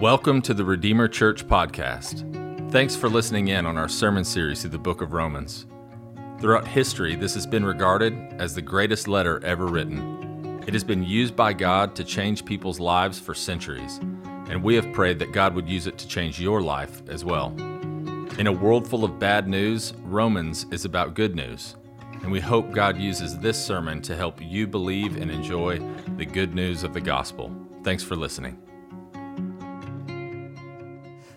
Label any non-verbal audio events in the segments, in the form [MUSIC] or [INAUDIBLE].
Welcome to the Redeemer Church podcast. Thanks for listening in on our sermon series through the book of Romans. Throughout history, this has been regarded as the greatest letter ever written. It has been used by God to change people's lives for centuries, and we have prayed that God would use it to change your life as well. In a world full of bad news, Romans is about good news, and we hope God uses this sermon to help you believe and enjoy the good news of the gospel. Thanks for listening.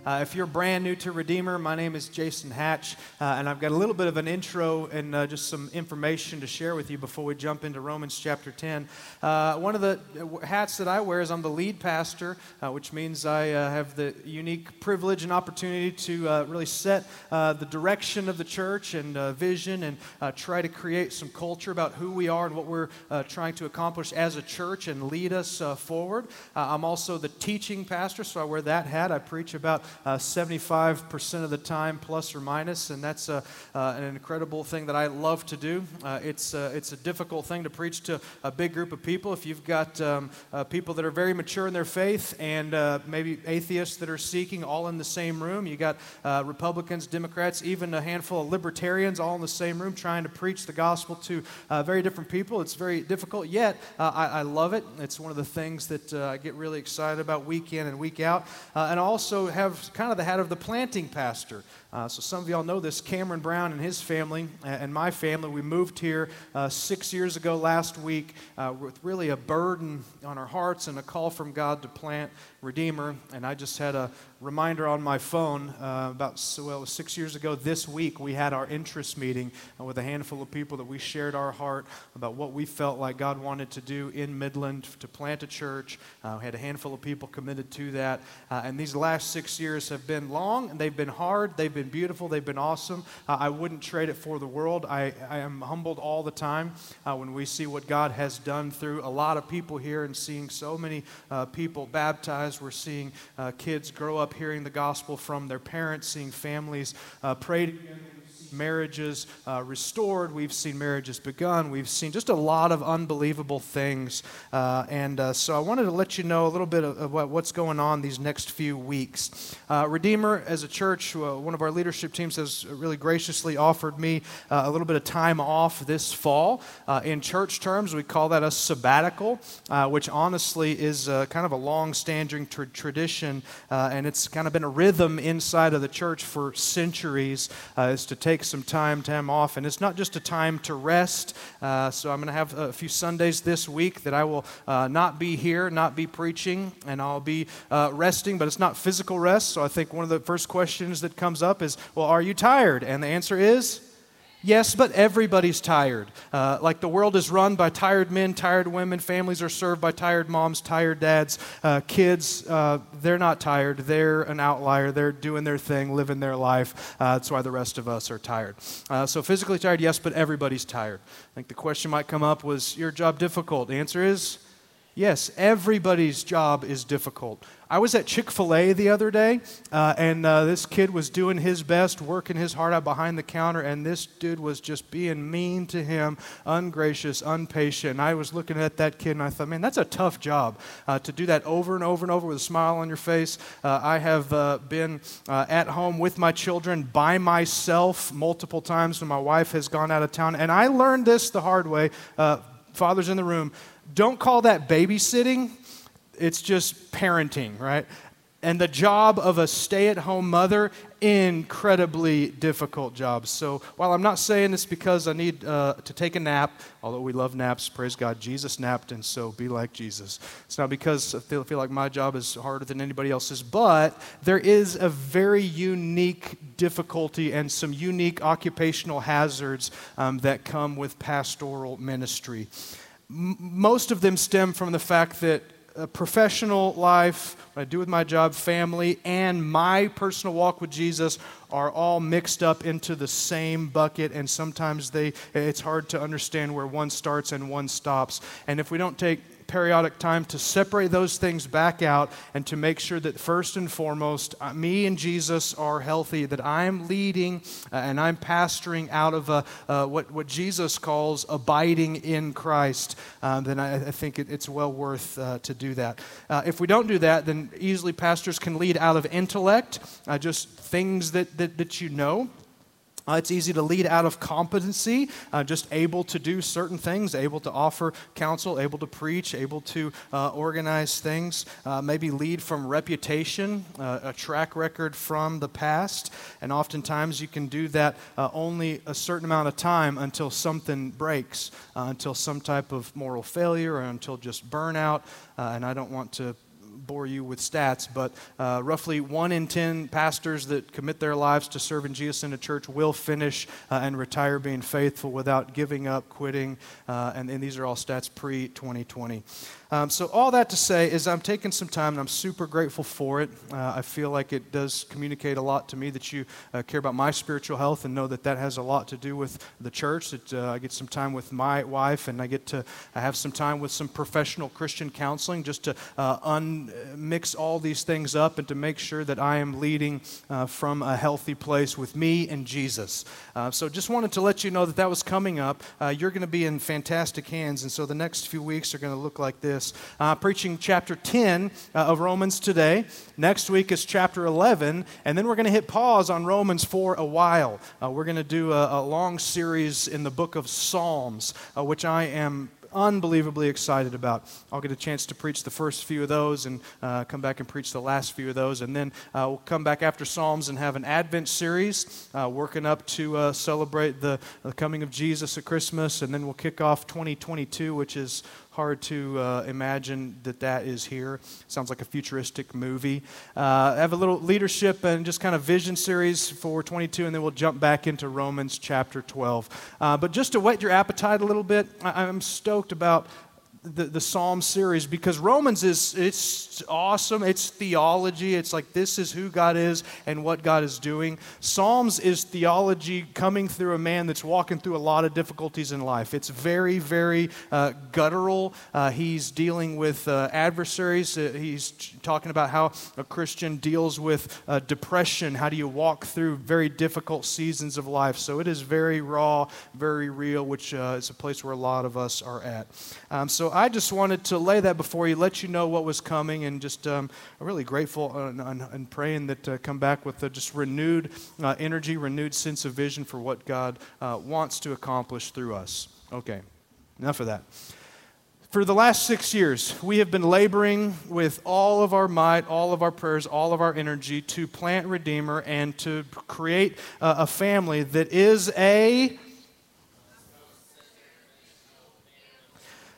Uh, if you're brand new to Redeemer, my name is Jason Hatch, uh, and I've got a little bit of an intro and uh, just some information to share with you before we jump into Romans chapter 10. Uh, one of the hats that I wear is I'm the lead pastor, uh, which means I uh, have the unique privilege and opportunity to really set the direction of the church and vision and try to create some culture about who we are and what we're trying to accomplish as a church and lead us forward. I'm also the teaching pastor, so I wear that hat. I preach about uh, 75% of the time, plus or minus, and that's uh, uh, an incredible thing that I love to do. Uh, it's, uh, it's a difficult thing to preach to a big group of people. If you've got um, people that are very mature in their faith and maybe atheists that are seeking all in the same room, you got Republicans, Democrats, even a handful of libertarians all in the same room trying to preach the gospel to very different people. It's very difficult, yet I, I, love it. It's one of the things that I get really excited about week in and week out. and also have kind of the hat of the planting pastor. Uh, so some of y'all know this. Cameron Brown and his family and my family, we moved here uh, six years ago last week uh, with really a burden on our hearts and a call from God to plant Redeemer. And I just had a reminder on my phone uh, about well, six years ago this week. We had our interest meeting uh, with a handful of people that we shared our heart about what we felt like God wanted to do in Midland to plant a church. Uh, we had a handful of people committed to that. and these last six years have been long and they've been hard. They've been beautiful. They've been awesome. Uh, I wouldn't trade it for the world. I, I am humbled all the time uh, when we see what God has done through a lot of people here and seeing so many uh, people baptized. We're seeing uh, kids grow up hearing the gospel from their parents, seeing families uh, pray marriages uh, restored. We've seen marriages begun. We've seen just a lot of unbelievable things. Uh, and uh, so I wanted to let you know a little bit of, of what's going on these next few weeks. Uh, Redeemer, as a church, uh, one of our leadership teams has really graciously offered me uh, a little bit of time off this fall. in church terms, we call that a sabbatical, which honestly is kind of a long standing tra- tradition. and it's kind of been a rhythm inside of the church for centuries, is to take take some time, time off. And it's not just a time to rest. Uh, so I'm going to have a few Sundays this week that I will uh, not be here, not be preaching, and I'll be uh, resting, but it's not physical rest. So I think one of the first questions that comes up is, well, are you tired? And the answer is, Yes, but everybody's tired. Uh, like the world is run by tired men, tired women. Families are served by tired moms, tired dads. Uh, kids, uh, they're not tired. They're an outlier. They're doing their thing, living their life. Uh, that's why the rest of us are tired. Uh, so physically tired, yes, but everybody's tired. I think the question might come up was your job difficult? The answer is yes, everybody's job is difficult. I was at Chick fil A the other day, uh, and uh, this kid was doing his best, working his heart out behind the counter, and this dude was just being mean to him, ungracious, unpatient. And I was looking at that kid, and I thought, man, that's a tough job uh, to do that over and over and over with a smile on your face. Uh, I have uh, been uh, at home with my children by myself multiple times when my wife has gone out of town, and I learned this the hard way. fathers in the room, don't call that babysitting it's just parenting, right? And the job of a stay at home mother, incredibly difficult job. So while I'm not saying this because I need uh, to take a nap, although we love naps, praise God, Jesus napped, and so be like Jesus. It's not because I feel, feel like my job is harder than anybody else's, but there is a very unique difficulty and some unique occupational hazards um, that come with pastoral ministry. Most of them stem from the fact that professional life, what I do with my job, family, and my personal walk with Jesus are all mixed up into the same bucket, and sometimes they, it's hard to understand where one starts and one stops. And if we don't take periodic time to separate those things back out and to make sure that first and foremost, uh, me and Jesus are healthy, that I'm leading uh, and I'm pastoring out of a, uh, what, what Jesus calls abiding in Christ, um, then I, I think it, it's well worth uh, to do that. Uh, if we don't do that, then easily pastors can lead out of intellect, uh, just things that, that, that you know. Uh, it's easy to lead out of competency, uh, just able to do certain things, able to offer counsel, able to preach, able to uh, organize things, uh, maybe lead from reputation, uh, a track record from the past. And oftentimes you can do that uh, only a certain amount of time until something breaks, until some type of moral failure, or until just burnout. and I don't want to bore you with stats, but uh, roughly one in 10 pastors that commit their lives to serving Jesus in a church will finish uh, and retire being faithful without giving up, quitting. Uh, and, and, these are all stats pre 2020. Um, so, all that to say is, I'm taking some time and I'm super grateful for it. Uh, I feel like it does communicate a lot to me that you uh, care about my spiritual health and know that that has a lot to do with the church. That uh, I get some time with my wife and I get to I have some time with some professional Christian counseling just to uh, unmix all these things up and to make sure that I am leading uh, from a healthy place with me and Jesus. Uh, so, just wanted to let you know that that was coming up. you're going to be in fantastic hands, and so the next few weeks are going to look like this this. Uh, preaching chapter 10 uh, of Romans today. Next week is chapter 11, and then we're going to hit pause on Romans for a while. Uh, we're going to do a, a, long series in the book of Psalms, uh, which I am unbelievably excited about. I'll get a chance to preach the first few of those and uh, come back and preach the last few of those. And then uh, we'll come back after Psalms and have an Advent series uh, working up to uh, celebrate the, the coming of Jesus at Christmas. And then we'll kick off 2022, which is hard to uh, imagine that that is here. Sounds like a futuristic movie. Uh, I have a little leadership and just kind of vision series for 22, and then we'll jump back into Romans chapter 12. Uh, but just to whet your appetite a little bit, I- I'm stoked about the, the Psalm series because Romans is it's awesome. It's theology. It's like this is who God is and what God is doing. Psalms is theology coming through a man that's walking through a lot of difficulties in life. It's very, very uh, guttural. Uh, he's dealing with uh, adversaries. Uh, he's talking about how a Christian deals with uh, depression. How do you walk through very difficult seasons of life? So it is very raw, very real, which uh, is a place where a lot of us are at. Um, so I just wanted to lay that before you, let you know what was coming, and just um, really grateful and, and praying that uh, come back with a just renewed uh, energy, renewed sense of vision for what God uh, wants to accomplish through us. Okay, enough of that. For the last six years, we have been laboring with all of our might, all of our prayers, all of our energy to plant Redeemer and to create a family that is a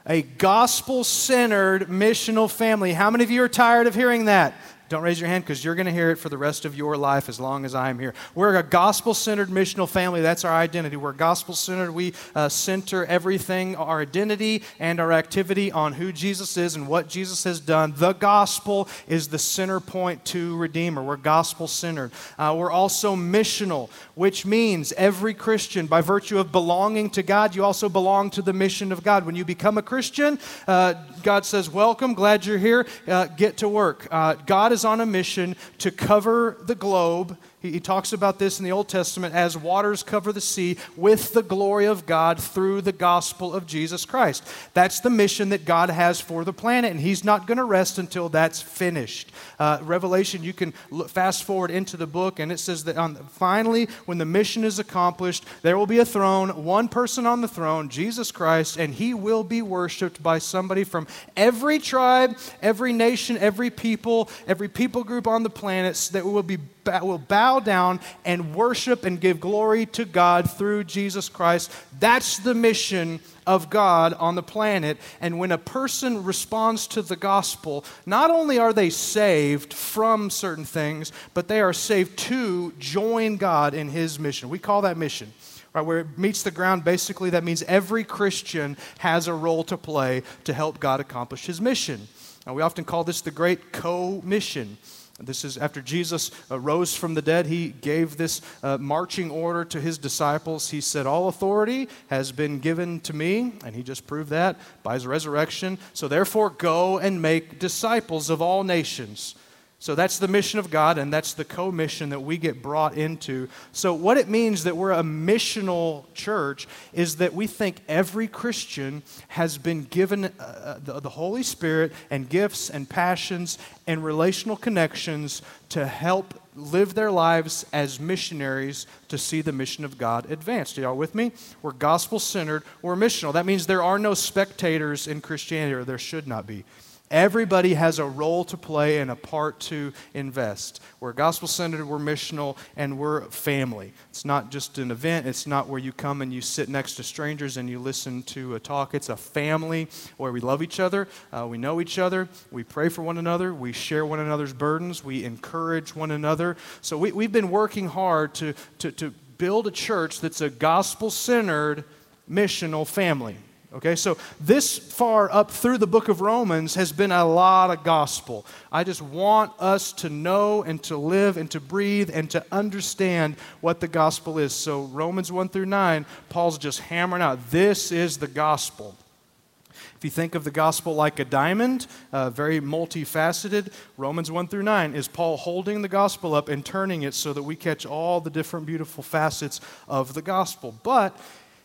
a gospel centered missional family. How many of you are tired of hearing that? Don't raise your hand because you're going to hear it for the rest of your life as long as I'm here. We're a gospel centered missional family. That's our identity. We're gospel centered. We uh, center everything, our identity and our activity on who Jesus is and what Jesus has done. The gospel is the center point to Redeemer. We're gospel centered. Uh, we're also missional, which means every Christian, by virtue of belonging to God, you also belong to the mission of God. When you become a Christian, uh, God says, Welcome, glad you're here, uh, get to work. Uh, God is on a mission to cover the globe he, he talks about this in the Old Testament as waters cover the sea with the glory of God through the gospel of Jesus Christ. That's the mission that God has for the planet, and He's not going to rest until that's finished. Uh, Revelation, you can look, fast forward into the book, and it says that on, finally, when the mission is accomplished, there will be a throne, one person on the throne, Jesus Christ, and He will be worshiped by somebody from every tribe, every nation, every people, every people group on the planet that will be will bow down and worship and give glory to God through Jesus Christ. That's the mission of God on the planet. And when a person responds to the gospel, not only are they saved from certain things, but they are saved to join God in his mission. We call that mission. Right, where it meets the ground, basically, that means every Christian has a role to play to help God accomplish his mission. Now, we often call this the great co mission. This is after Jesus uh, rose from the dead, he gave this uh, marching order to his disciples. He said, All authority has been given to me, and he just proved that by his resurrection. So therefore, go and make disciples of all nations so that's the mission of God, and that's the co mission that we get brought into. So, what it means that we're a missional church is that we think every Christian has been given uh, the, the Holy Spirit and gifts and passions and relational connections to help live their lives as missionaries to see the mission of God advanced. Are y'all with me? We're gospel centered, we're missional. That means there are no spectators in Christianity, or there should not be. Everybody has a role to play and a part to invest. We're gospel centered, we're missional, and we're family. It's not just an event, it's not where you come and you sit next to strangers and you listen to a talk. It's a family where we love each other, uh, we know each other, we pray for one another, we share one another's burdens, we encourage one another. So we, we've been working hard to, to, to build a church that's a gospel centered, missional family. Okay, so this far up through the book of Romans has been a lot of gospel. I just want us to know and to live and to breathe and to understand what the gospel is. So, Romans 1 through 9, Paul's just hammering out this is the gospel. If you think of the gospel like a diamond, uh, very multifaceted, Romans 1 through 9 is Paul holding the gospel up and turning it so that we catch all the different beautiful facets of the gospel. But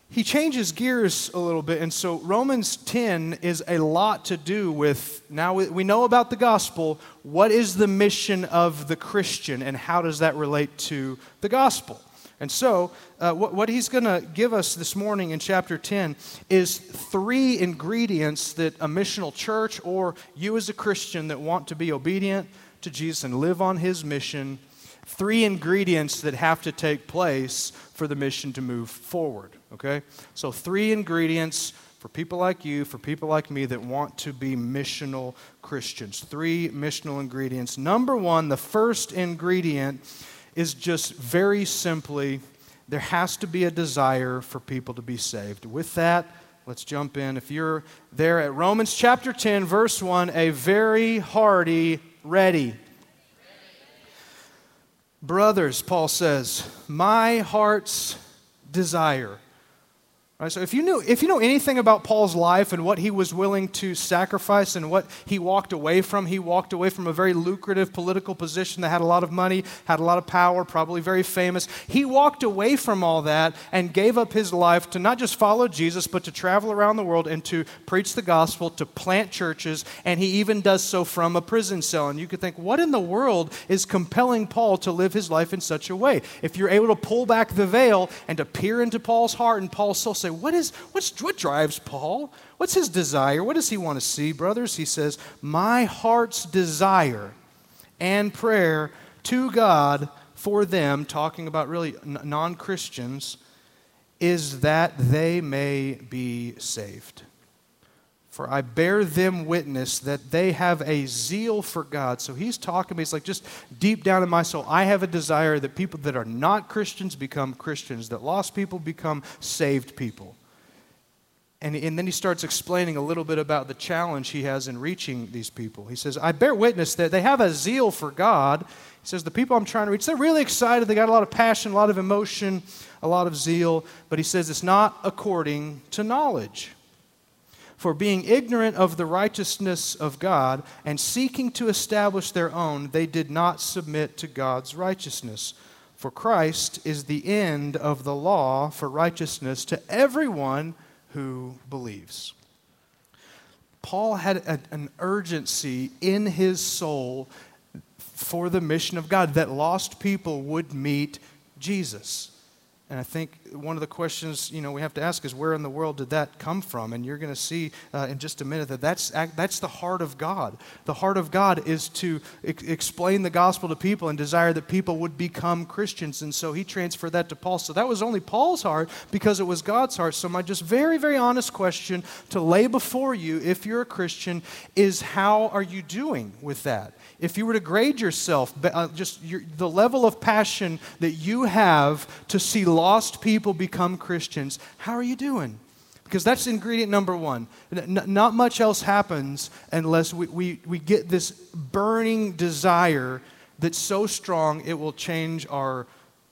he changes gears a little bit. And so Romans 10 is a lot to do with now we know about the gospel. What is the mission of the Christian, and how does that relate to the gospel? And so, uh, what, what he's going to give us this morning in chapter 10 is three ingredients that a missional church or you as a Christian that want to be obedient to Jesus and live on his mission, three ingredients that have to take place for the mission to move forward. Okay? So, three ingredients for people like you, for people like me that want to be missional Christians. Three missional ingredients. Number one, the first ingredient is just very simply there has to be a desire for people to be saved. With that, let's jump in. If you're there at Romans chapter 10, verse 1, a very hearty ready. Brothers, Paul says, my heart's desire Right, so if you, knew, if you know anything about Paul's life and what he was willing to sacrifice and what he walked away from, he walked away from a very lucrative political position that had a lot of money, had a lot of power, probably very famous. He walked away from all that and gave up his life to not just follow Jesus, but to travel around the world and to preach the gospel, to plant churches, and he even does so from a prison cell. And you could think, what in the world is compelling Paul to live his life in such a way? If you're able to pull back the veil and to peer into Paul's heart and Paul's soul, say, what, is, what's, what drives Paul? What's his desire? What does he want to see, brothers? He says, My heart's desire and prayer to God for them, talking about really non Christians, is that they may be saved. For I bear them witness that they have a zeal for God. So he's talking to me. It's like just deep down in my soul, I have a desire that people that are not Christians become Christians, that lost people become saved people. And, and then he starts explaining a little bit about the challenge he has in reaching these people. He says, I bear witness that they have a zeal for God. He says, The people I'm trying to reach, they're really excited. They got a lot of passion, a lot of emotion, a lot of zeal. But he says, It's not according to knowledge. For being ignorant of the righteousness of God and seeking to establish their own, they did not submit to God's righteousness. For Christ is the end of the law for righteousness to everyone who believes. Paul had a, an urgency in his soul for the mission of God that lost people would meet Jesus. And I think one of the questions you know we have to ask is where in the world did that come from? And you're going to see uh, in just a minute that that's that's the heart of God. The heart of God is to ex- explain the gospel to people and desire that people would become Christians. And so He transferred that to Paul. So that was only Paul's heart because it was God's heart. So my just very very honest question to lay before you, if you're a Christian, is how are you doing with that? if you were to grade yourself, uh, just your, the level of passion that you have to see lost people become Christians, how are you doing? Because that's ingredient number one. N- not much else happens unless we, we, we get this burning desire that's so strong it will change our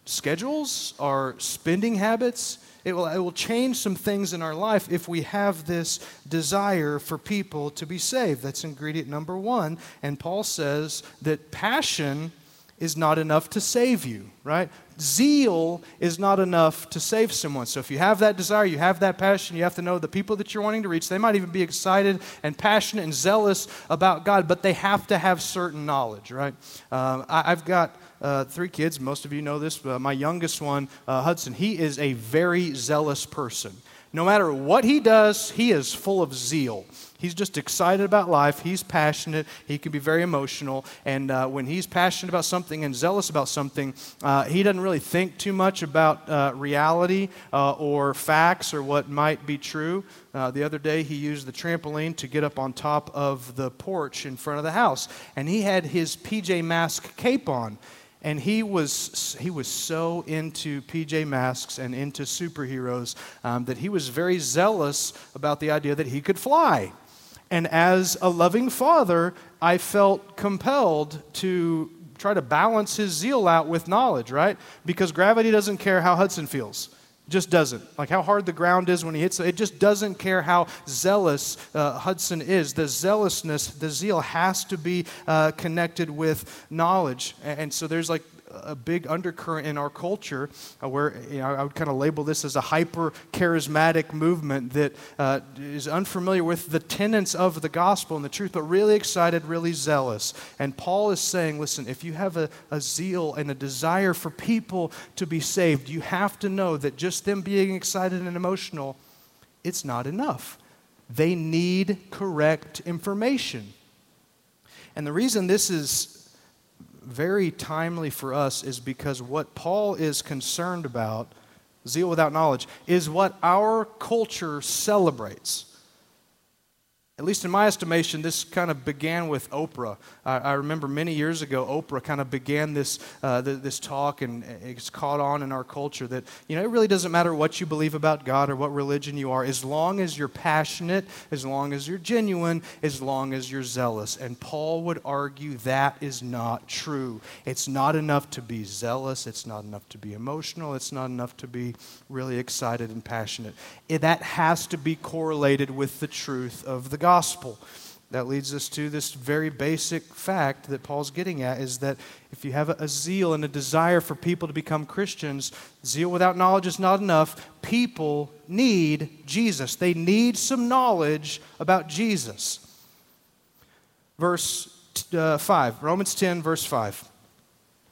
schedules, our spending habits. It will, it will change some things in our life if we have this desire for people to be saved. That's ingredient number one. And Paul says that passion is not enough to save you, right? Zeal is not enough to save someone. So if you have that desire, you have that passion, you have to know the people that you're wanting to reach, they might even be excited and passionate and zealous about God, but they have to have certain knowledge, right? Um, I, have got. Uh, three kids. Most of you know this. Uh, my youngest one, uh, Hudson, he is a very zealous person. No matter what he does, he is full of zeal. He's just excited about life. He's passionate. He can be very emotional. And uh, when he's passionate about something and zealous about something, uh, he doesn't really think too much about uh, reality uh, or facts or what might be true. Uh, the other day, he used the trampoline to get up on top of the porch in front of the house. And he had his PJ Mask cape on and he was he was so into PJ Masks and into superheroes um, that he was very zealous about the idea that he could fly. And as a loving father, I felt compelled to try to balance his zeal out with knowledge, right? Because gravity doesn't care how Hudson feels. Just doesn't. Like how hard the ground is when he hits it. It just doesn't care how zealous uh, Hudson is. The zealousness, the zeal has to be uh, connected with knowledge. And so there's like a big undercurrent in our culture uh, where you know, I would kind of label this as a hyper charismatic movement that uh, is unfamiliar with the tenets of the gospel and the truth, but really excited, really zealous. And Paul is saying, listen, if you have a, a zeal and a desire for people to be saved, you have to know that just them being excited and emotional, it's not enough. They need correct information. And the reason this is very timely for us is because what Paul is concerned about, zeal without knowledge, is what our culture celebrates at least in my estimation, this kind of began with Oprah. I, I remember many years ago, Oprah kind of began this, uh, th- this talk, and it's caught on in our culture that, you know, it really doesn't matter what you believe about God or what religion you are, as long as you're passionate, as long as you're genuine, as long as you're zealous. And Paul would argue that is not true. It's not enough to be zealous, it's not enough to be emotional, it's not enough to be really excited and passionate. It, that has to be correlated with the truth of the. That leads us to this very basic fact that Paul's getting at is that if you have a, zeal and a desire for people to become Christians, zeal without knowledge is not enough. People need Jesus, they need some knowledge about Jesus. Verse uh, 5, Romans 10, verse 5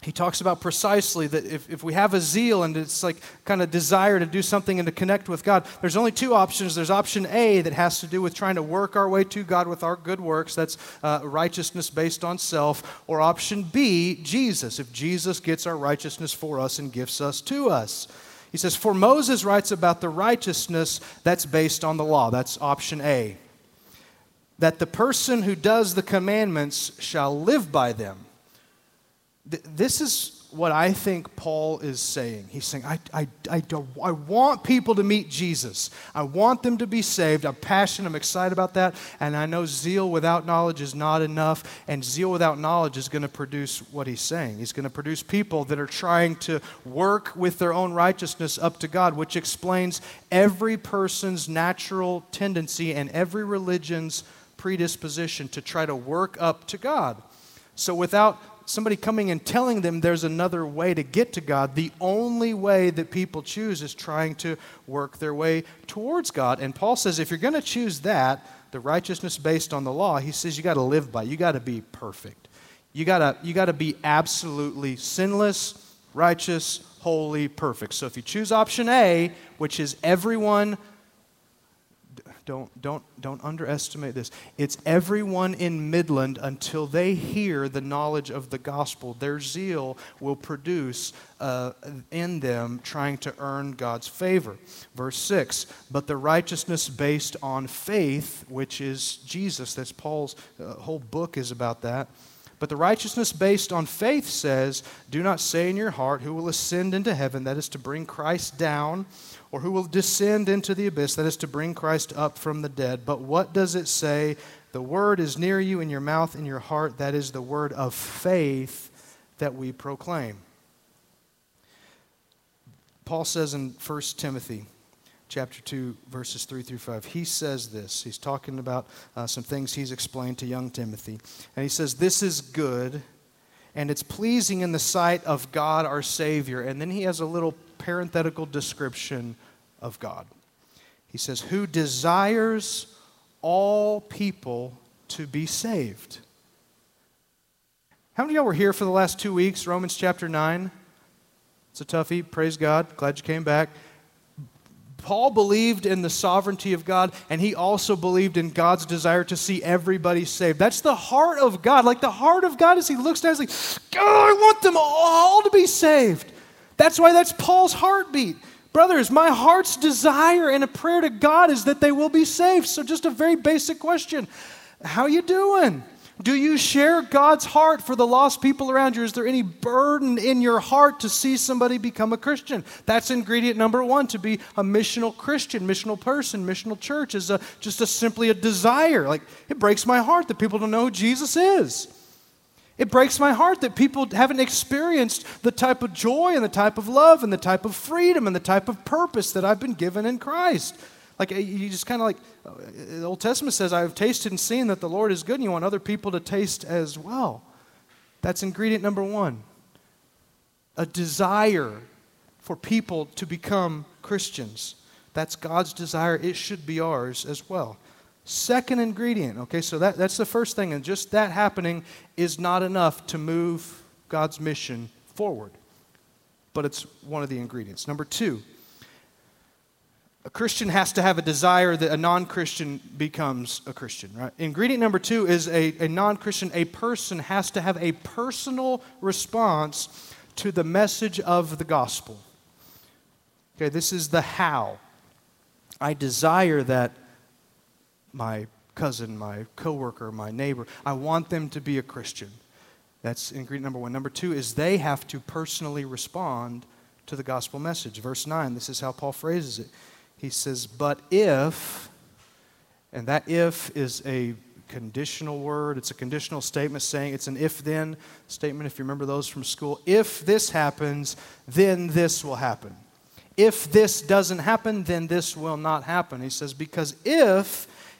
he talks about precisely that if, if we have a zeal and it's like kind of desire to do something and to connect with God, there's only two options. There's option A that has to do with trying to work our way to God with our good works, that's uh, righteousness based on self, or option B, Jesus, if Jesus gets our righteousness for us and gifts us to us. He says, For Moses writes about the righteousness that's based on the law. That's option A. That the person who does the commandments shall live by them. Th- this is what I think Paul is saying. He's saying, I, I, I, don't, I want people to meet Jesus. I want them to be saved. I'm passionate. I'm excited about that. And I know zeal without knowledge is not enough. And zeal without knowledge is going to produce what he's saying. He's going to produce people that are trying to work with their own righteousness up to God, which explains every person's natural tendency and every religion's predisposition to try to work up to God. So without somebody coming and telling them there's another way to get to God, the only way that people choose is trying to work their way towards God. And Paul says if you're going to choose that, the righteousness based on the law, he says you got to live by. You got to be perfect. You got to you got to be absolutely sinless, righteous, holy, perfect. So if you choose option A, which is everyone don't, don't, don't underestimate this. It's everyone in Midland until they hear the knowledge of the gospel. Their zeal will produce uh, in them trying to earn God's favor. Verse 6 But the righteousness based on faith, which is Jesus, that's Paul's uh, whole book is about that. But the righteousness based on faith says, Do not say in your heart, Who will ascend into heaven? That is to bring Christ down or who will descend into the abyss, that is to bring Christ up from the dead. But what does it say? The word is near you in your mouth, in your heart. That is the word of faith that we proclaim. Paul says in 1 Timothy chapter 2 verses 3 through 5 he says this he's talking about uh, some things he's explained to young timothy and he says this is good and it's pleasing in the sight of god our savior and then he has a little parenthetical description of god he says who desires all people to be saved how many of y'all were here for the last two weeks romans chapter 9 it's a toughie. Praise God. Glad you came back. Paul believed in the sovereignty of God, and he also believed in God's desire to see everybody saved. That's the heart of God. Like the heart of God as he looks down, he's like, oh, I want them all to be saved. That's why that's Paul's heartbeat. Brothers, my heart's desire and a prayer to God is that they will be saved. So just a very basic question. How you doing? Do you share God's heart for the lost people around you? Is there any burden in your heart to see somebody become a Christian? That's ingredient number one to be a missional Christian, missional person, missional church is a, just a, simply a desire. Like, it breaks my heart that people don't know who Jesus is. It breaks my heart that people haven't experienced the type of joy and the type of love and the type of freedom and the type of purpose that I've been given in Christ. Like uh, you just kind of like uh, the Old Testament says, I've tasted and seen that the Lord is good, and you want other people to taste as well. That's ingredient number one a desire for people to become Christians. That's God's desire. It should be ours as well. Second ingredient, okay, so that, that's the first thing, and just that happening is not enough to move God's mission forward. But it's one of the ingredients. Number two, a Christian has to have a desire that a non Christian becomes a Christian, right? Ingredient number two is a, a non Christian, a person has to have a personal response to the message of the gospel. Okay, this is the how. I desire that my cousin, my coworker, my neighbor, I want them to be a Christian. That's ingredient number one. Number two is they have to personally respond to the gospel message. Verse 9, this is how Paul phrases it. He says, But if, and that if is a conditional word, it's a conditional statement saying it's an if then statement, if you remember those from school. If this happens, then this will happen. If this doesn't happen, then this will not happen. He says, Because if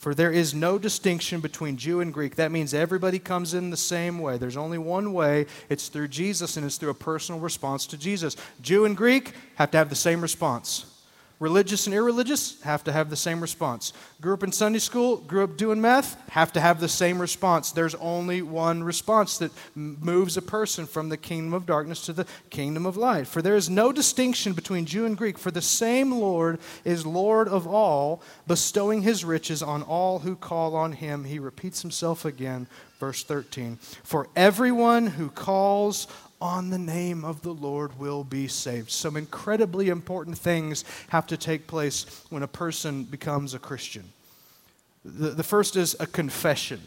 For there is no distinction between Jew and Greek. That means everybody comes in the same way. There's only one way. It's through Jesus, and it's through a personal response to Jesus. Jew and Greek have to have the same response. Religious and irreligious have to have the same response. Grew up in Sunday school, grew up doing math, have to have the same response. There's only one response that moves a person from the kingdom of darkness to the kingdom of light. For there is no distinction between Jew and Greek, for the same Lord is Lord of all, bestowing his riches on all who call on him. He repeats himself again, verse 13. For everyone who calls on the name of the Lord will be saved. Some incredibly important things have to take place when a person becomes a Christian. The, the first is a confession.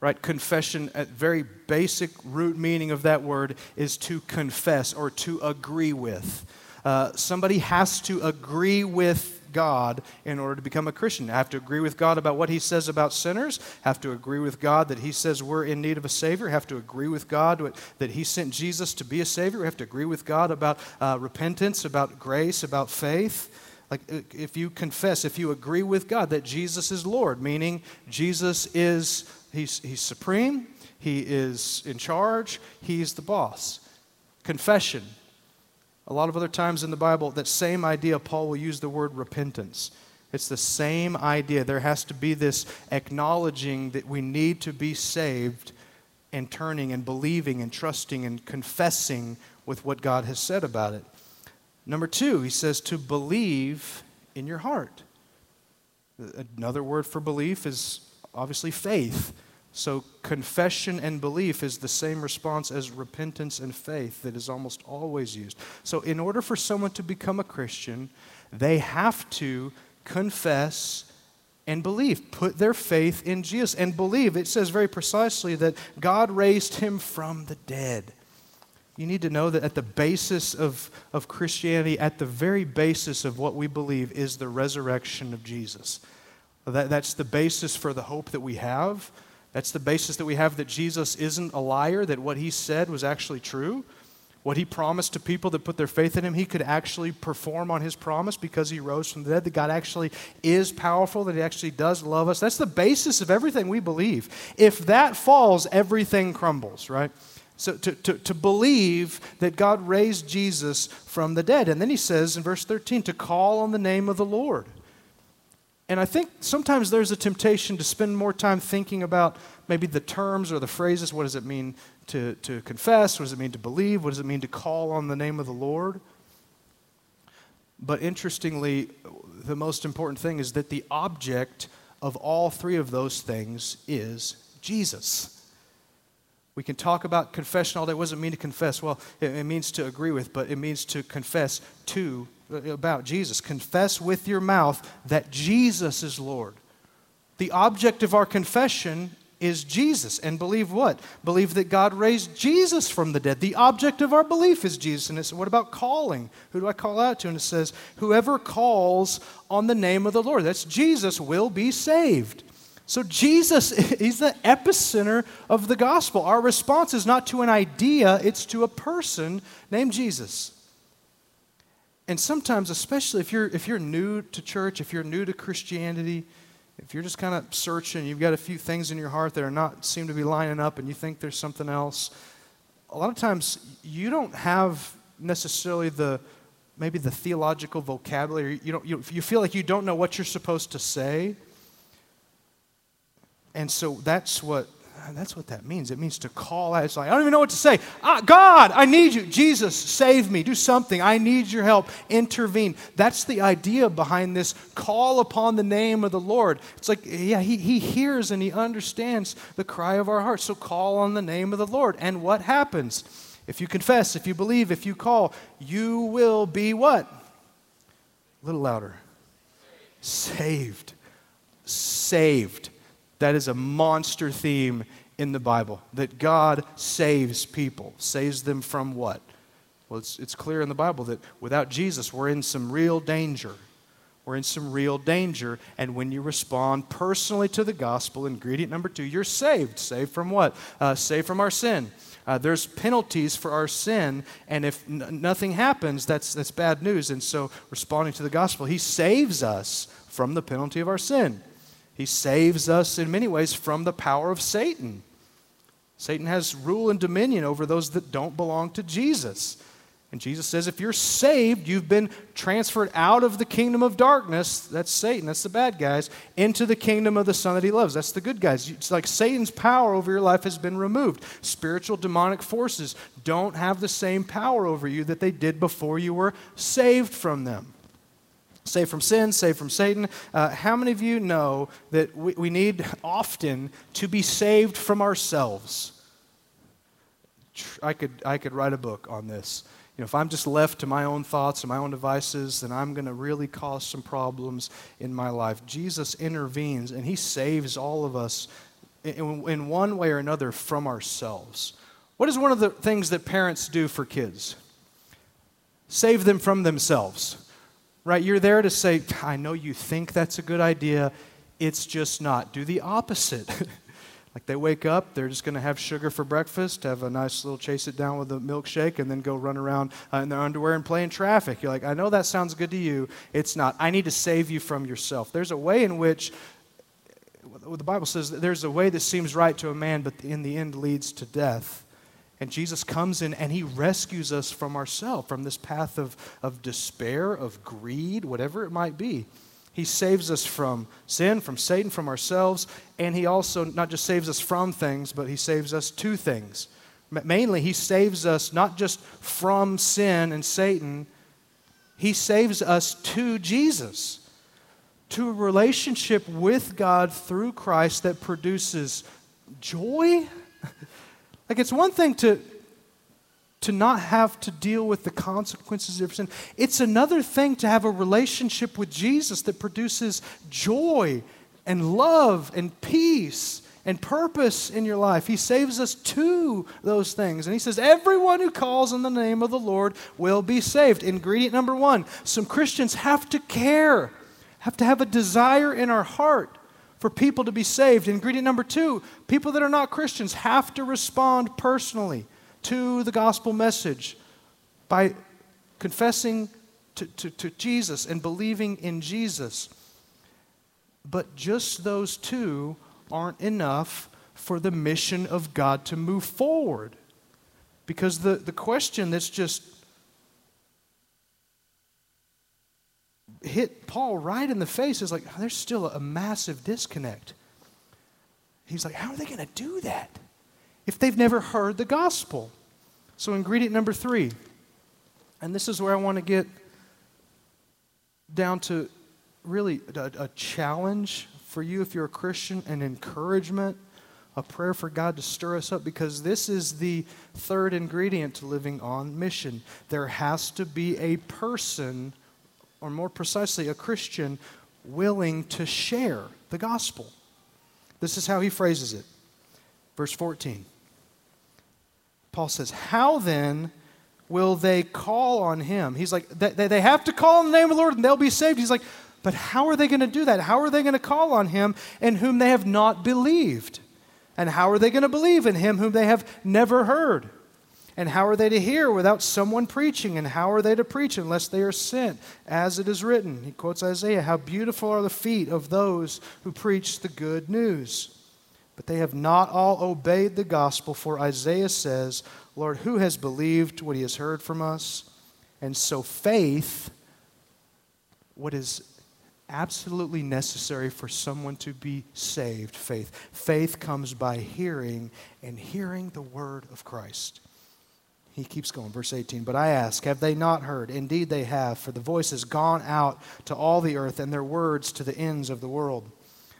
Right? Confession, at very basic root meaning of that word, is to confess or to agree with. Uh, somebody has to agree with God in order to become a Christian. I have to agree with God about what He says about sinners, have to agree with God that He says we're in need of a Savior, have to agree with God that He sent Jesus to be a Savior, we have to agree with God about uh, repentance, about grace, about faith. Like, uh, if you confess, if you agree with God that Jesus is Lord, meaning Jesus is, He's, he's supreme, He is in charge, He's the boss. Confession, a lot of other times in the Bible, that same idea, Paul will use the word repentance. It's the same idea. There has to be this acknowledging that we need to be saved and turning and believing and trusting and confessing with what God has said about it. Number two, he says to believe in your heart. Another word for belief is obviously faith. So, confession and belief is the same response as repentance and faith that is almost always used. So, in order for someone to become a Christian, they have to confess and believe, put their faith in Jesus and believe. It says very precisely that God raised him from the dead. You need to know that at the basis of, of Christianity, at the very basis of what we believe, is the resurrection of Jesus. That, that's the basis for the hope that we have. That's the basis that we have that Jesus isn't a liar, that what he said was actually true. What he promised to people that put their faith in him, he could actually perform on his promise because he rose from the dead, that God actually is powerful, that he actually does love us. That's the basis of everything we believe. If that falls, everything crumbles, right? So to, to, to believe that God raised Jesus from the dead. And then he says in verse 13, to call on the name of the Lord. And I think sometimes there's a temptation to spend more time thinking about maybe the terms or the phrases. What does it mean to, to confess? What does it mean to believe? What does it mean to call on the name of the Lord? But interestingly, the most important thing is that the object of all three of those things is Jesus. We can talk about confession all day. What does it mean to confess? Well, it, means to agree with, but it means to confess to about Jesus. Confess with your mouth that Jesus is Lord. The object of our confession is Jesus. And believe what? Believe that God raised Jesus from the dead. The object of our belief is Jesus. And it's what about calling? Who do I call out to? And it says, Whoever calls on the name of the Lord, that's Jesus, will be saved. So Jesus [LAUGHS] is the epicenter of the gospel. Our response is not to an idea, it's to a person named Jesus. And sometimes, especially if you're, if you're new to church, if you're new to Christianity, if you're just kind of searching, you've got a few things in your heart that are not seem to be lining up and you think there's something else, a lot of times you don't have necessarily the maybe the theological vocabulary. You, don't, you, you feel like you don't know what you're supposed to say. And so that's what that's what that means. It means to call out. It's like, I don't even know what to say. Ah, God, I need you. Jesus, save me. Do something. I need your help. Intervene. That's the idea behind this call upon the name of the Lord. It's like, yeah, he, he hears and he understands the cry of our hearts. So call on the name of the Lord. And what happens? If you confess, if you believe, if you call, you will be what? A little louder. Saved. Saved. That is a monster theme in the Bible that God saves people. Saves them from what? Well, it's, it's clear in the Bible that without Jesus, we're in some real danger. We're in some real danger. And when you respond personally to the gospel, ingredient number two, you're saved. Saved from what? Uh, saved from our sin. Uh, there's penalties for our sin, and if n- nothing happens, that's, that's bad news. And so, responding to the gospel, He saves us from the penalty of our sin. He saves us in many ways from the power of Satan. Satan has rule and dominion over those that don't belong to Jesus. And Jesus says, if you're saved, you've been transferred out of the kingdom of darkness, that's Satan, that's the bad guys, into the kingdom of the Son that he loves. That's the good guys. It's like Satan's power over your life has been removed. Spiritual demonic forces don't have the same power over you that they did before you were saved from them saved from sin, saved from Satan. Uh, how many of you know that we, we need often to be saved from ourselves? I could, I could write a book on this. You know, if I'm just left to my own thoughts and my own devices, then I'm going to really cause some problems in my life. Jesus intervenes and he saves all of us in, in one way or another from ourselves. What is one of the things that parents do for kids? Save them from themselves right? You're there to say, I know you think that's a good idea, it's just not. Do the opposite. [LAUGHS] like they wake up, they're just going to have sugar for breakfast, have a nice little chase it down with a milkshake, and then go run around uh, in their underwear and play in traffic. You're like, I know that sounds good to you. It's not. I need to save you from yourself. There's a way in which the Bible says there's a way that seems right to a man, but in the end leads to death. And Jesus comes in and he rescues us from ourselves, from this path of, of despair, of greed, whatever it might be. He saves us from sin, from Satan, from ourselves, and he also not just saves us from things, but he saves us to things. Mainly, he saves us not just from sin and Satan, he saves us to Jesus, to a relationship with God through Christ that produces joy? [LAUGHS] like, it's one thing to, to not have to deal with the consequences of sin. It's another thing to have a relationship with Jesus that produces joy and love and peace and purpose in your life. He saves us to those things. And he says, Everyone who calls on the name of the Lord will be saved. Ingredient number one some Christians have to care, have to have a desire in our heart for people to be saved. Ingredient number two people that are not Christians have to respond personally to the gospel message by confessing to, to, to Jesus and believing in Jesus. But just those two aren't enough for the mission of God to move forward. Because the, the question that's just hit Paul right in the face is like, there's still a massive disconnect. He's like, how are they going to do that if they've never heard the gospel? So, ingredient number three, and this is where I want to get down to really a, a challenge for you if you're a Christian, an encouragement, a prayer for God to stir us up because this is the third ingredient to living on mission. There has to be a person, or more precisely, a Christian, willing to share the gospel. This is how he phrases it. Verse 14. Paul says, How then will they call on him? He's like, they, they have to call on the name of the Lord and they'll be saved. He's like, but how are they going to do that? How are they going to call on him in whom they have not believed? And how are they going to believe in him whom they have never heard? And how are they to hear without someone preaching? And how are they to preach unless they are sent? As it is written, he quotes Isaiah, How beautiful are the feet of those who preach the good news. But they have not all obeyed the gospel, for Isaiah says, Lord, who has believed what he has heard from us? And so faith, what is absolutely necessary for someone to be saved faith. Faith comes by hearing, and hearing the word of Christ. He keeps going, verse 18. But I ask, have they not heard? Indeed, they have, for the voice has gone out to all the earth, and their words to the ends of the world.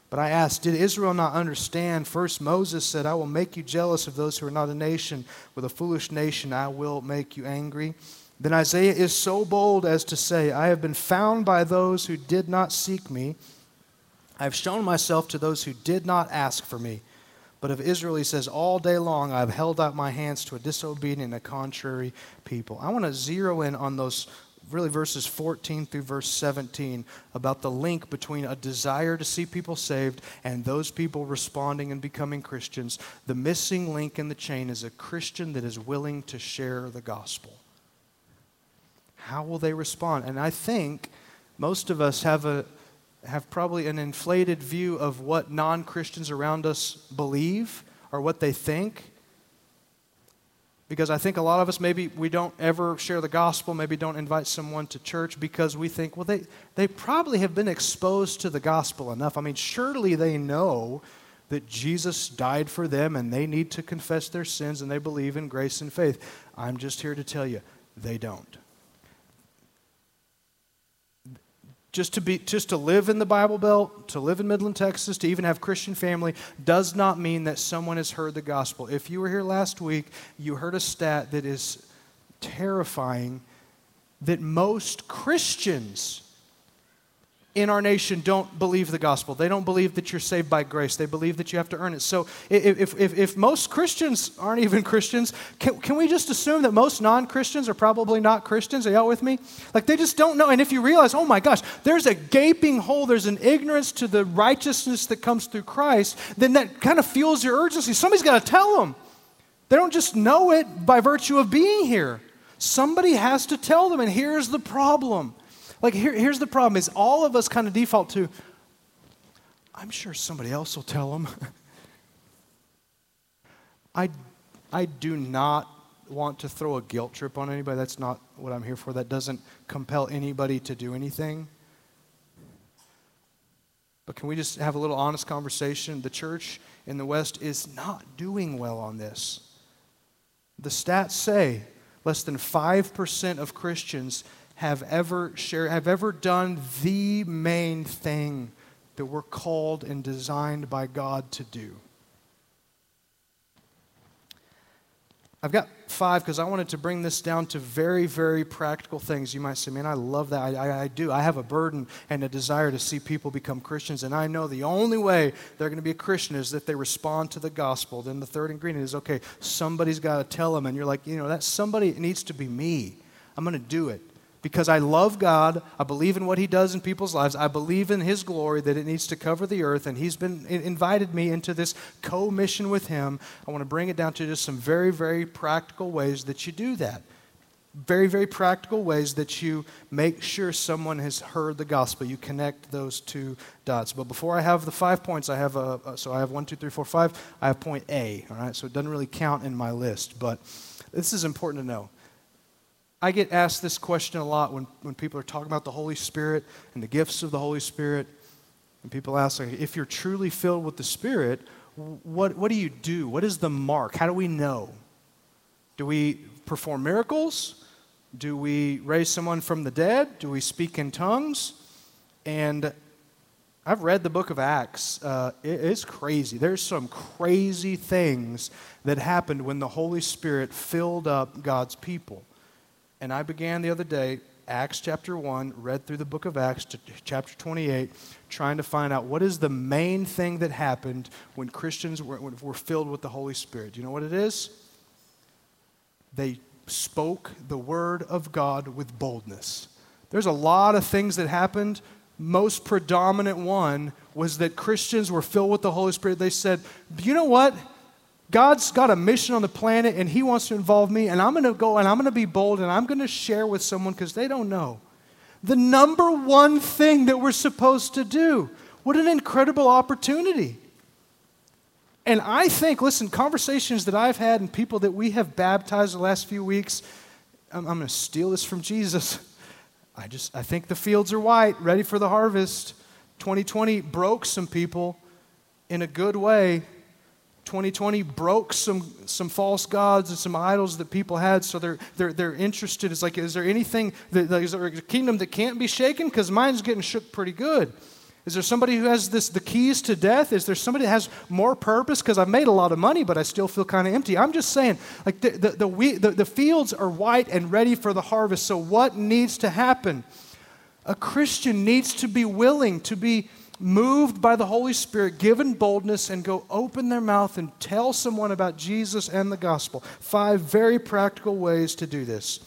But I ask, did Israel not understand? First, Moses said, I will make you jealous of those who are not a nation. With a foolish nation, I will make you angry. Then Isaiah is so bold as to say, I have been found by those who did not seek me. I have shown myself to those who did not ask for me. But of Israel, he says, All day long I have held out my hands to a disobedient and a contrary people. I want to zero in on those really verses 14 through verse 17 about the link between a desire to see people saved and those people responding and becoming Christians. The missing link in the chain is a Christian that is willing to share the gospel. How will they respond? And I think most of us have a have probably an inflated view of what non-Christians around us believe or what they think. Because I think a lot of us maybe we don't ever share the gospel, maybe don't invite someone to church because we think, well, they, they probably have been exposed to the gospel enough. I mean, surely they know that Jesus died for them and they need to confess their sins and they believe in grace and faith. I'm just here to tell you, they don't. Just to be just to live in the bible belt to live in midland texas to even have christian family does not mean that someone has heard the gospel. If you were here last week you heard a stat that is terrifying that most christians in our nation don't believe the gospel. They don't believe that you're saved by grace. They believe that you have to earn it. So if, if, if most Christians aren't even Christians, can, can we just assume that most non Christians are probably not Christians? Are y'all with me? Like they just don't know. And if you realize, oh my gosh, there's a gaping hole, there's an ignorance to the righteousness that comes through Christ, then that kind of fuels your urgency. Somebody's got to tell them. They don't just know it by virtue of being here. Somebody has to tell them. And here's the problem like, here, here's the problem is all of us kind of default to, I'm sure somebody else will tell them. [LAUGHS] I, I do not want to throw a guilt trip on anybody. That's not what I'm here for. That doesn't compel anybody to do anything. But can we just have a little honest conversation? The church in the West is not doing well on this. The stats say less than 5% of Christians have ever shared, have ever done the main thing that we're called and designed by God to do. I've got five because I wanted to bring this down to very, very practical things. You might say, man, I love that. I, I, I, do. I have a burden and a desire to see people become Christians. And I know the only way they're going to be a Christian is that they respond to the gospel. Then the third ingredient is, okay, somebody's got to tell them. And you're like, you know, that somebody needs to be me. I'm going to do it because I love God. I believe in what He does in people's lives. I believe in His glory that it needs to cover the earth, and He's been invited me into this co mission with Him. I want to bring it down to just some very, very practical ways that you do that. Very, very practical ways that you make sure someone has heard the gospel. You connect those two dots. But before I have the five points, I have a, so I have one, two, three, four, five. I have point A, all right? So it doesn't really count in my list, but this is important to know. I get asked this question a lot when, when people are talking about the Holy Spirit and the gifts of the Holy Spirit. And people ask, like, if you're truly filled with the Spirit, what, what do you do? What is the mark? How do we know? Do we perform miracles? Do we raise someone from the dead? Do we speak in tongues? And I've read the book of Acts. Uh, it, it's crazy. There's some crazy things that happened when the Holy Spirit filled up God's people. And I began the other day, Acts chapter 1, read through the book of Acts to chapter 28, trying to find out what is the main thing that happened when Christians were, were filled with the Holy Spirit. Do you know what it is? They spoke the word of God with boldness. There's a lot of things that happened. Most predominant one was that Christians were filled with the Holy Spirit. They said, You know what? God's got a mission on the planet and He wants to involve me, and I'm going to go and I'm going to be bold and I'm going to share with someone because they don't know. The number one thing that we're supposed to do. What an incredible opportunity. And I think, listen, conversations that I've had and people that we have baptized the last few weeks, I'm, I'm going to steal this from Jesus. [LAUGHS] I just, I think the fields are white, ready for the harvest. 2020 broke some people in a good way 2020 broke some, some false gods and some idols that people had, so they're, they're, they're interested. It's like, is there anything, that, is there a kingdom that can't be shaken? Because mine's getting shook pretty good. Is there somebody who has this, the keys to death? Is there somebody that has more purpose? Because I've made a lot of money, but I still feel kind of empty. I'm just saying, like, the, the, the, the, the fields are white and ready for the harvest. So, what needs to happen? A Christian needs to be willing to be moved by the Holy Spirit, given boldness, and go open their mouth and tell someone about Jesus and the gospel. Five very practical ways to do this.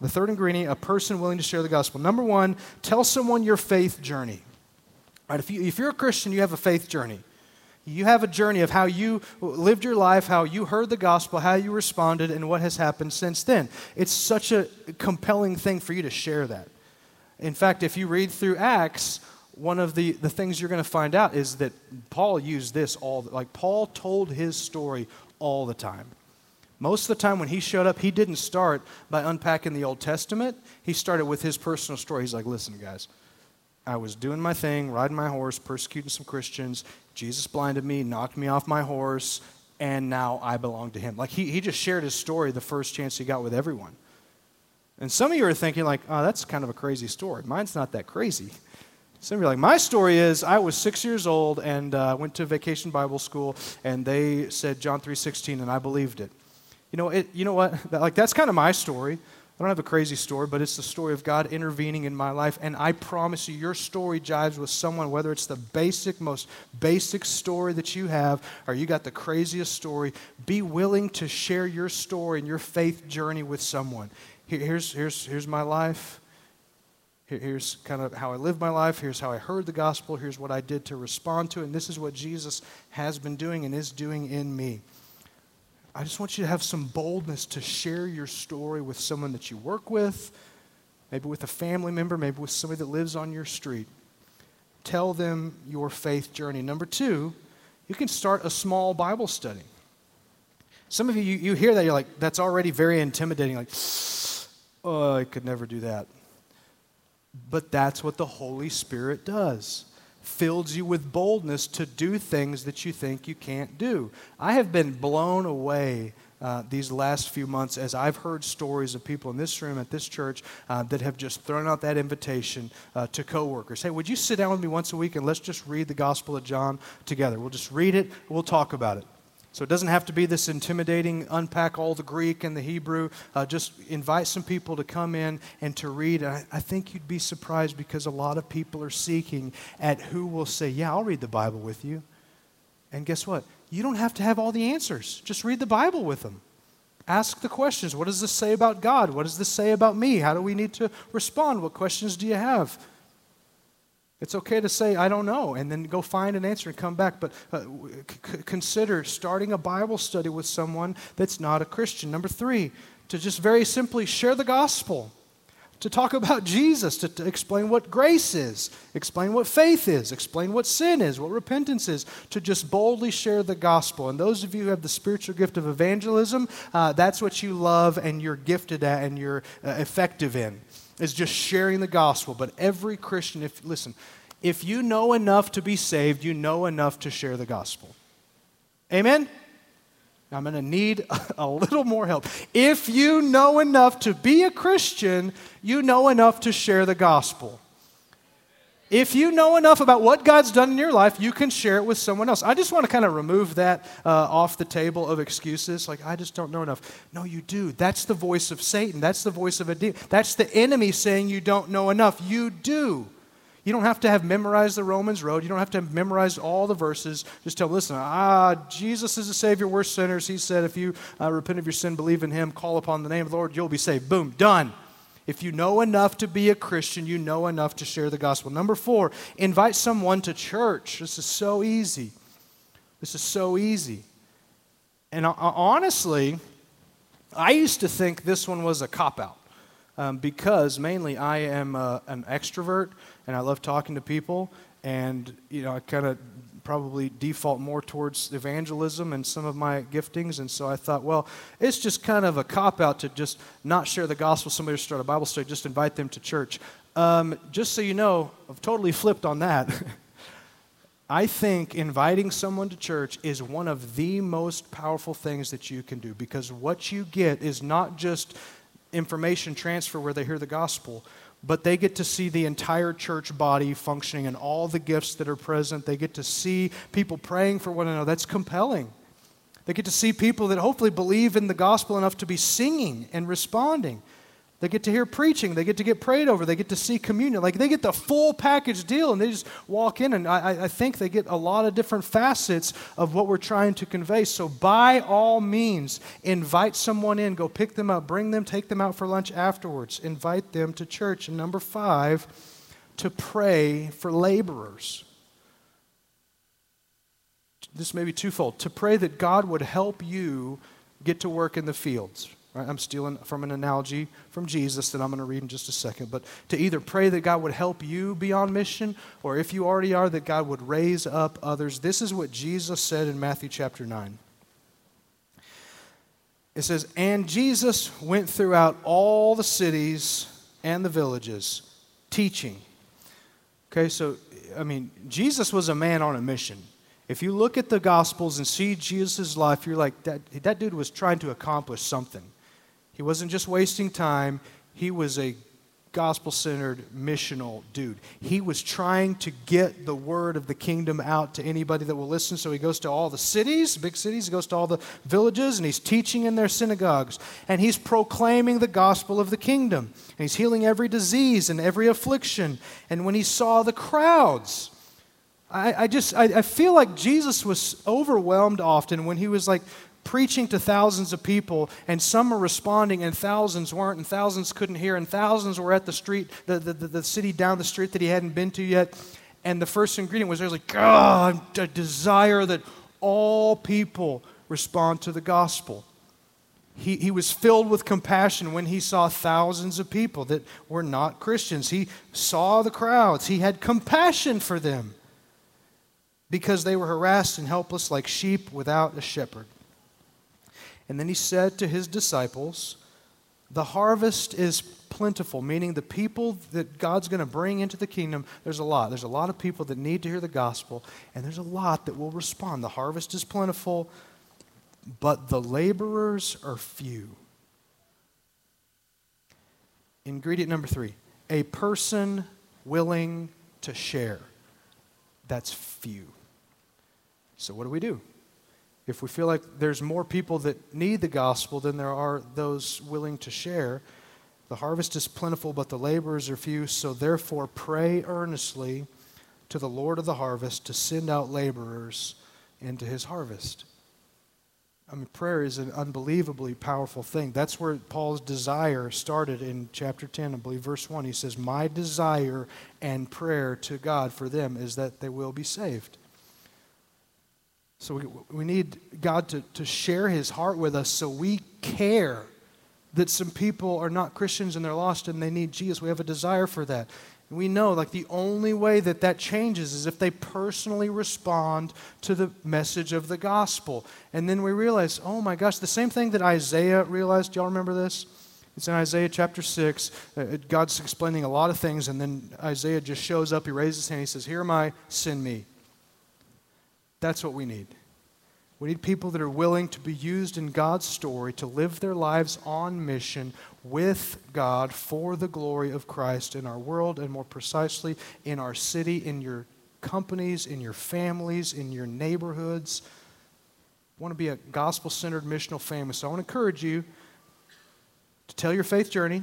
The third ingredient, a person willing to share the gospel. Number one, tell someone your faith journey. Right, if, you, if you're a Christian, you have a faith journey. You have a journey of how you lived your life, how you heard the gospel, how you responded, and what has happened since then. It's such a compelling thing for you to share that. In fact, if you read through Acts, one of the, the things you're going to find out is that Paul used this all, like Paul told his story all the time. Most of the time when he showed up, he didn't start by unpacking the Old Testament. He started with his personal story. He's like, listen, guys, I was doing my thing, riding my horse, persecuting some Christians. Jesus blinded me, knocked me off my horse, and now I belong to him. Like he, he just shared his story the first chance he got with everyone. And some of you are thinking, like, oh, that's kind of a crazy story. Mine's not that crazy. Some of you are like, my story is I was six years old and uh, went to vacation Bible school, and they said John 3.16, and I believed it. You know, it, you know what? like, that's kind of my story. I don't have a crazy story, but it's the story of God intervening in my life. And I promise you, your story jives with someone, whether it's the basic, most basic story that you have, or you got the craziest story. Be willing to share your story and your faith journey with someone. Here, here's, here's, here's my life. Here's kind of how I lived my life. Here's how I heard the gospel. Here's what I did to respond to it. And this is what Jesus has been doing and is doing in me. I just want you to have some boldness to share your story with someone that you work with, maybe with a family member, maybe with somebody that lives on your street. Tell them your faith journey. Number two, you can start a small Bible study. Some of you, you, you hear that, you're like, that's already very intimidating. Like, oh, I could never do that. But that's what the Holy Spirit does fills you with boldness to do things that you think you can't do. I have been blown away uh, these last few months as I've heard stories of people in this room at this church uh, that have just thrown out that invitation uh, to coworkers. Hey, would you sit down with me once a week and let's just read the Gospel of John together? We'll just read it, we'll talk about it. So it doesn't have to be this intimidating, unpack all the Greek and the Hebrew. Uh, just invite some people to come in and to read. I, I think you'd be surprised because a lot of people are seeking at who will say, Yeah, I'll read the Bible with you. And guess what? You don't have to have all the answers. Just read the Bible with them. Ask the questions. What does this say about God? What does this say about me? How do we need to respond? What questions do you have? It's okay to say, I don't know, and then go find an answer and come back. But uh, c- consider starting a Bible study with someone that's not a Christian. Number three, to just very simply share the gospel, to talk about Jesus, to, to explain what grace is, explain what faith is, explain what sin is, what repentance is, to just boldly share the gospel. And those of you who have the spiritual gift of evangelism, uh, that's what you love and you're gifted at and you're uh, effective in is just sharing the gospel. But every Christian, if listen, if you know enough to be saved, you know enough to share the gospel. Amen? I'm going to need [LAUGHS] a little more help. If you know enough to be a Christian, you know enough to share the gospel. If you know enough about what God's done in your life, you can share it with someone else. I just want to kind of remove that uh, off the table of excuses. Like, I just don't know enough. No, you do. That's the voice of Satan. That's the voice of a demon. That's the enemy saying you don't know enough. You do. You don't have to have memorized the Romans road. You don't have to have memorized all the verses. Just tell, listen, ah, Jesus is the Savior. We're sinners. He said, if you uh, repent of your sin, believe in Him, call upon the name of the Lord, you'll be saved. Boom, done. If you know enough to be a Christian, you know enough to share the gospel. Number four, invite someone to church. This is so easy. This is so easy. And uh, honestly, I used to think this one was a cop out um, because mainly I am uh, an extrovert and I love talking to people. And, you know, I kind of probably default more towards evangelism and some of my giftings. And so I thought, well, it's just kind of a cop out to just not share the gospel. Somebody start a Bible study, just invite them to church. Um, just so you know, I've totally flipped on that. [LAUGHS] I think inviting someone to church is one of the most powerful things that you can do because what you get is not just information transfer where they hear the gospel, but they get to see the entire church body functioning and all the gifts that are present. They get to see people praying for one another. That's compelling. They get to see people that hopefully believe in the gospel enough to be singing and responding. They get to hear preaching. They get to get prayed over. They get to see communion. Like they get the full package deal and they just walk in. And I, I, think they get a lot of different facets of what we're trying to convey. So, by all means, invite someone in. Go pick them up. Bring them, take them out for lunch afterwards. Invite them to church. And number five, to pray for laborers. This may be twofold. To pray that God would help you get to work in the fields Right? I'm stealing from an analogy from Jesus that I'm going to read in just a second. But to either pray that God would help you be on mission, or if you already are, that God would raise up others. This is what Jesus said in Matthew chapter 9. It says, And Jesus went throughout all the cities and the villages, teaching. Okay, so, I mean, Jesus was a man on a mission. If you look at the Gospels and see Jesus' life, you're like, that, that dude was trying to accomplish something. He wasn't just wasting time, he was a gospel centered, missional dude. He was trying to get the word of the kingdom out to anybody that will listen. So he goes to all the cities, big cities, he goes to all the villages, and he's teaching in their synagogues. And he's proclaiming the gospel of the kingdom. And he's healing every disease and every affliction. And when he saw the crowds, I, I just I, I feel like Jesus was overwhelmed often when he was like preaching to thousands of people, and some are responding, and thousands weren't, and thousands couldn't hear, and thousands were at the street, the, the, the, the city down the street that he hadn't been to yet. And the first ingredient was there's like, God, I desire that all people respond to the gospel. He, he was filled with compassion when he saw thousands of people that were not Christians. He saw the crowds. He had compassion for them because they were harassed and helpless like sheep without a shepherd. And then he said to his disciples, The harvest is plentiful, meaning the people that God's going to bring into the kingdom, there's a lot. There's a lot of people that need to hear the gospel, and there's a lot that will respond. The harvest is plentiful, but the laborers are few. Ingredient number three a person willing to share. That's few. So, what do we do? If we feel like there's more people that need the gospel than there are those willing to share, the harvest is plentiful, but the laborers are few. So therefore, pray earnestly to the Lord of the harvest to send out laborers into his harvest. I mean, prayer is an unbelievably powerful thing. That's where Paul's desire started in chapter 10, I believe, verse 1. He says, My desire and prayer to God for them is that they will be saved. So we, we need God to, to share his heart with us so we care that some people are not Christians and they're lost and they need Jesus. We have a desire for that. And we know, like, the only way that that changes is if they personally respond to the message of the gospel. And then we realize, oh my gosh, the same thing that Isaiah realized. Do y'all remember this? It's in Isaiah chapter 6. Uh, God's explaining a lot of things, and then Isaiah just shows up. He raises his hand. He says, Here am I, send me. That's what we need. We need people that are willing to be used in God's story to live their lives on mission with God for the glory of Christ in our world and more precisely in our city, in your companies, in your families, in your neighborhoods. I want to be a gospel centered missional family. So I want to encourage you to tell your faith journey.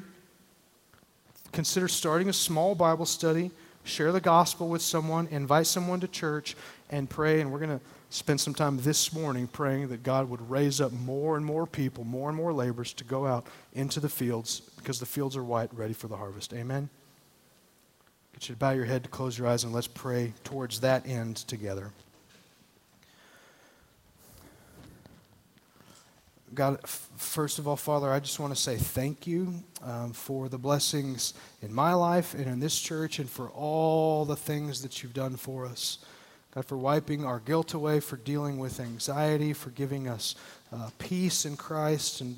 Consider starting a small Bible study. Share the gospel with someone. Invite someone to church and pray. And we're going to spend some time this morning praying that God would raise up more and more people, more and more laborers to go out into the fields because the fields are white, ready for the harvest. Amen? Get you to bow your head, to close your eyes, and let's pray towards that end together. God, first of all, Father, I just want to say thank you um, for the blessings in my life and in this church and for all the things that you've done for us. God, for wiping our guilt away, for dealing with anxiety, for giving us uh, peace in Christ and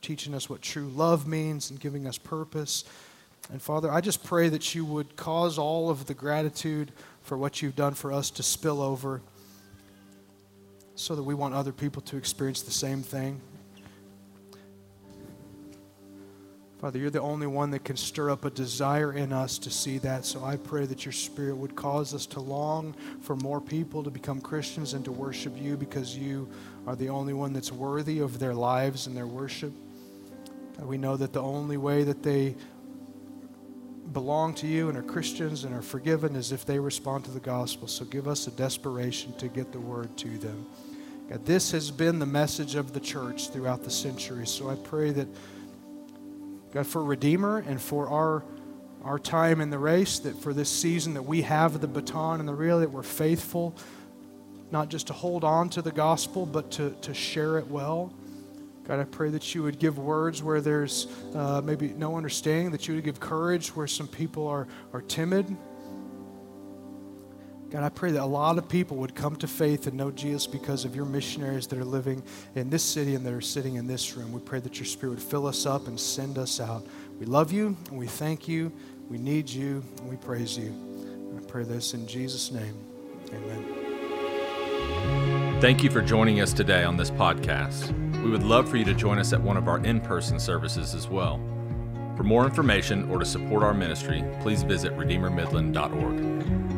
teaching us what true love means and giving us purpose. And Father, I just pray that you would cause all of the gratitude for what you've done for us to spill over so that we want other people to experience the same thing. Father, you're the only one that can stir up a desire in us to see that. So I pray that your Spirit would cause us to long for more people to become Christians and to worship you because you are the only one that's worthy of their lives and their worship. And we know that the only way that they belong to you and are Christians and are forgiven is if they respond to the gospel. So give us a desperation to get the word to them. God, this has been the message of the church throughout the centuries. So I pray that God, for Redeemer and for our, our time in the race, that for this season that we have the baton and the reel, that we're faithful, not just to hold on to the gospel, but to, to share it well. God, I pray that you would give words where there's uh, maybe no understanding, that you would give courage where some people are, are timid, God, I pray that a lot of people would come to faith and know Jesus because of your missionaries that are living in this city and that are sitting in this room. We pray that your Spirit would fill us up and send us out. We love you and we thank you. We need you and we praise you. I pray this in Jesus' name. Amen. Thank you for joining us today on this podcast. We would love for you to join us at one of our in person services as well. For more information or to support our ministry, please visit RedeemerMidland.org.